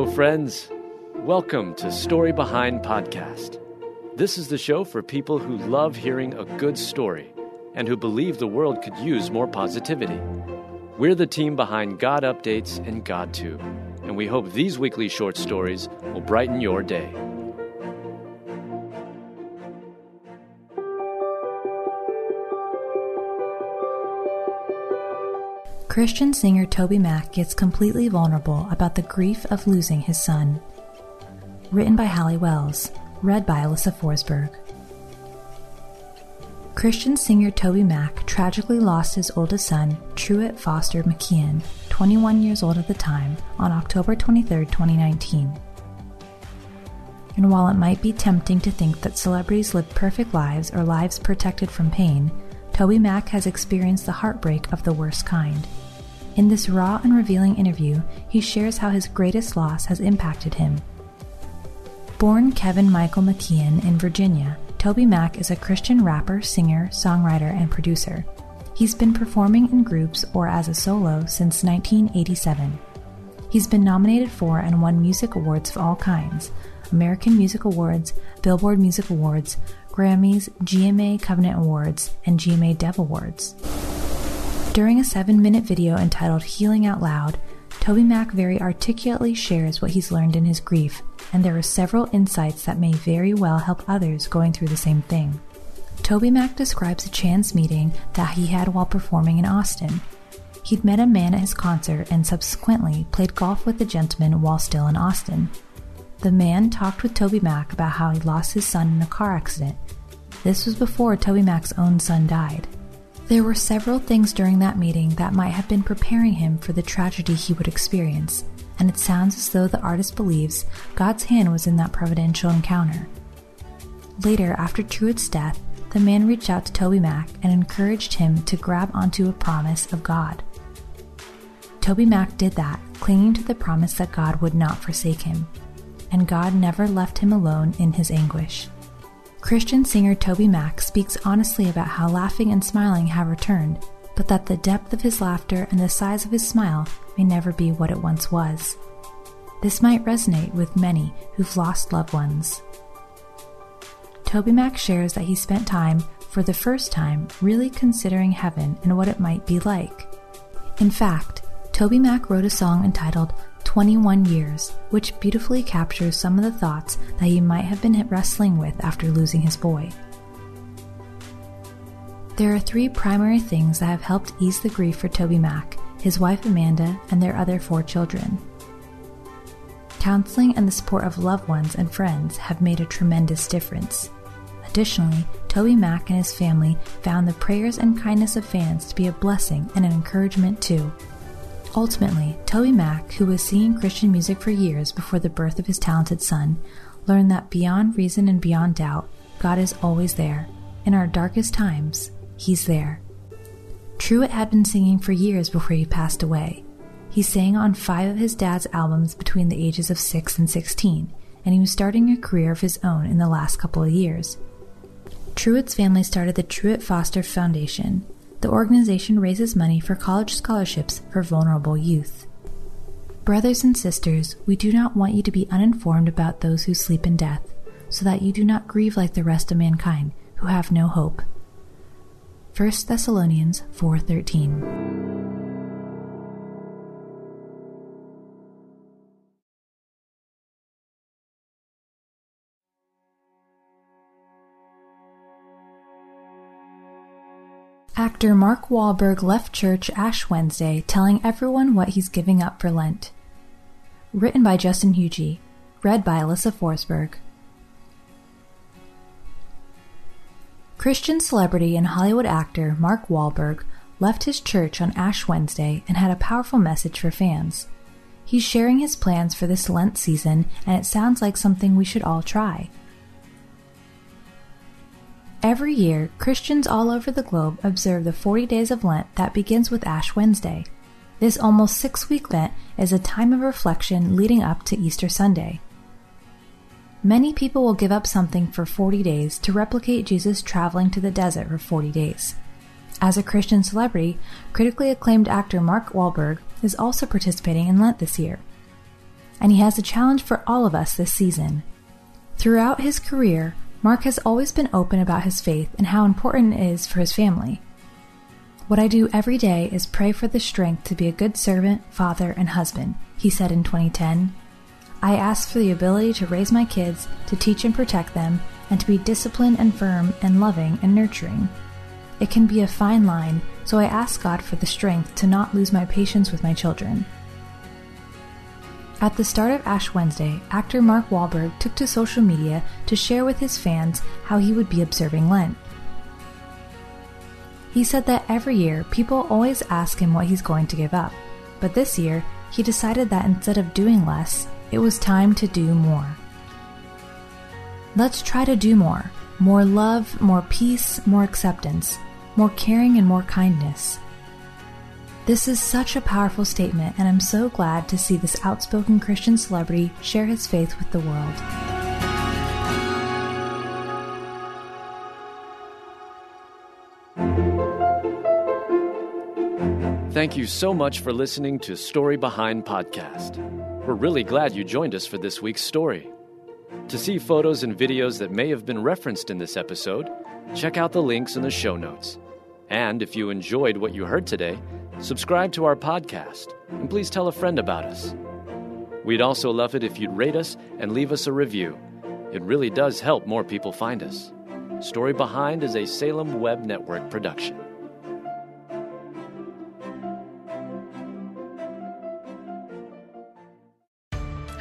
Hello, friends. Welcome to Story Behind Podcast. This is the show for people who love hearing a good story and who believe the world could use more positivity. We're the team behind God Updates and GodTube, and we hope these weekly short stories will brighten your day. Christian singer TobyMac gets completely vulnerable about the grief of losing his son. Written by Hallie Wells, read by Alyssa Forsberg. Christian singer TobyMac tragically lost his oldest son, Truett Foster McKeehan, 21 years old at the time, on October 23, 2019. And while it might be tempting to think that celebrities live perfect lives or lives protected from pain, TobyMac has experienced the heartbreak of the worst kind. In this raw and revealing interview, he shares how his greatest loss has impacted him. Born Kevin Michael McKeehan in Virginia, TobyMac is a Christian rapper, singer, songwriter, and producer. He's been performing in groups or as a solo since 1987. He's been nominated for and won music awards of all kinds American Music Awards, Billboard Music Awards, Grammys, GMA Covenant Awards, and GMA Dove Awards. During a seven minute video entitled Healing Out Loud, TobyMac very articulately shares what he's learned in his grief, and there are several insights that may very well help others going through the same thing. TobyMac describes a chance meeting that he had while performing in Austin. He'd met a man at his concert and subsequently played golf with the gentleman while still in Austin. The man talked with TobyMac about how he lost his son in a car accident. This was before TobyMac's own son died. There were several things during that meeting that might have been preparing him for the tragedy he would experience, and it sounds as though the artist believes God's hand was in that providential encounter. Later, after Truett's death, the man reached out to TobyMac and encouraged him to grab onto a promise of God. TobyMac did that, clinging to the promise that God would not forsake him, and God never left him alone in his anguish. Christian singer TobyMac speaks honestly about how laughing and smiling have returned, but that the depth of his laughter and the size of his smile may never be what it once was. This might resonate with many who've lost loved ones. TobyMac shares that he spent time, for the first time, really considering heaven and what it might be like. In fact, TobyMac wrote a song entitled 21 years, which beautifully captures some of the thoughts that he might have been wrestling with after losing his boy. There are three primary things that have helped ease the grief for TobyMac, his wife Amanda, and their other four children. Counseling and the support of loved ones and friends have made a tremendous difference. Additionally, TobyMac and his family found the prayers and kindness of fans to be a blessing and an encouragement too. Ultimately, TobyMac, who was singing Christian music for years before the birth of his talented son, learned that beyond reason and beyond doubt, God is always there. In our darkest times, He's there. Truett had been singing for years before he passed away. He sang on five of his dad's albums between the ages of 6 and 16, and he was starting a career of his own in the last couple of years. Truett's family started the Truett Foster Foundation, the organization raises money for college scholarships for vulnerable youth. Brothers and sisters, we do not want you to be uninformed about those who sleep in death, so that you do not grieve like the rest of mankind who have no hope. 1 Thessalonians 4:13 Actor Mark Wahlberg left church Ash Wednesday telling everyone what he's giving up for Lent. Written by Justin Hugie. Read by Alyssa Forsberg. Christian celebrity and Hollywood actor Mark Wahlberg left his church on Ash Wednesday and had a powerful message for fans. He's sharing his plans for this Lent season, and it sounds like something we should all try. Every year, Christians all over the globe observe the 40 days of Lent that begins with Ash Wednesday. This almost six week Lent is a time of reflection leading up to Easter Sunday. Many people will give up something for 40 days to replicate Jesus traveling to the desert for 40 days. As a Christian celebrity, critically acclaimed actor Mark Wahlberg is also participating in Lent this year. and he has a challenge for all of us this season. Throughout his career, Mark has always been open about his faith and how important it is for his family. What I do every day is pray for the strength to be a good servant, father, and husband, he said in 2010. I ask for the ability to raise my kids, to teach and protect them, and to be disciplined and firm and loving and nurturing. It can be a fine line, so I ask God for the strength to not lose my patience with my children. At the start of Ash Wednesday, actor Mark Wahlberg took to social media to share with his fans how he would be observing Lent. He said that every year people always ask him what he's going to give up, but this year he decided that instead of doing less, it was time to do more. Let's try to do more more love, more peace, more acceptance, more caring, and more kindness. This is such a powerful statement, and I'm so glad to see this outspoken Christian celebrity share his faith with the world. Thank you so much for listening to Story Behind Podcast. We're really glad you joined us for this week's story. To see photos and videos that may have been referenced in this episode, check out the links in the show notes. And if you enjoyed what you heard today, subscribe to our podcast and please tell a friend about us. We'd also love it if you'd rate us and leave us a review. It really does help more people find us. Story Behind is a Salem Web Network production.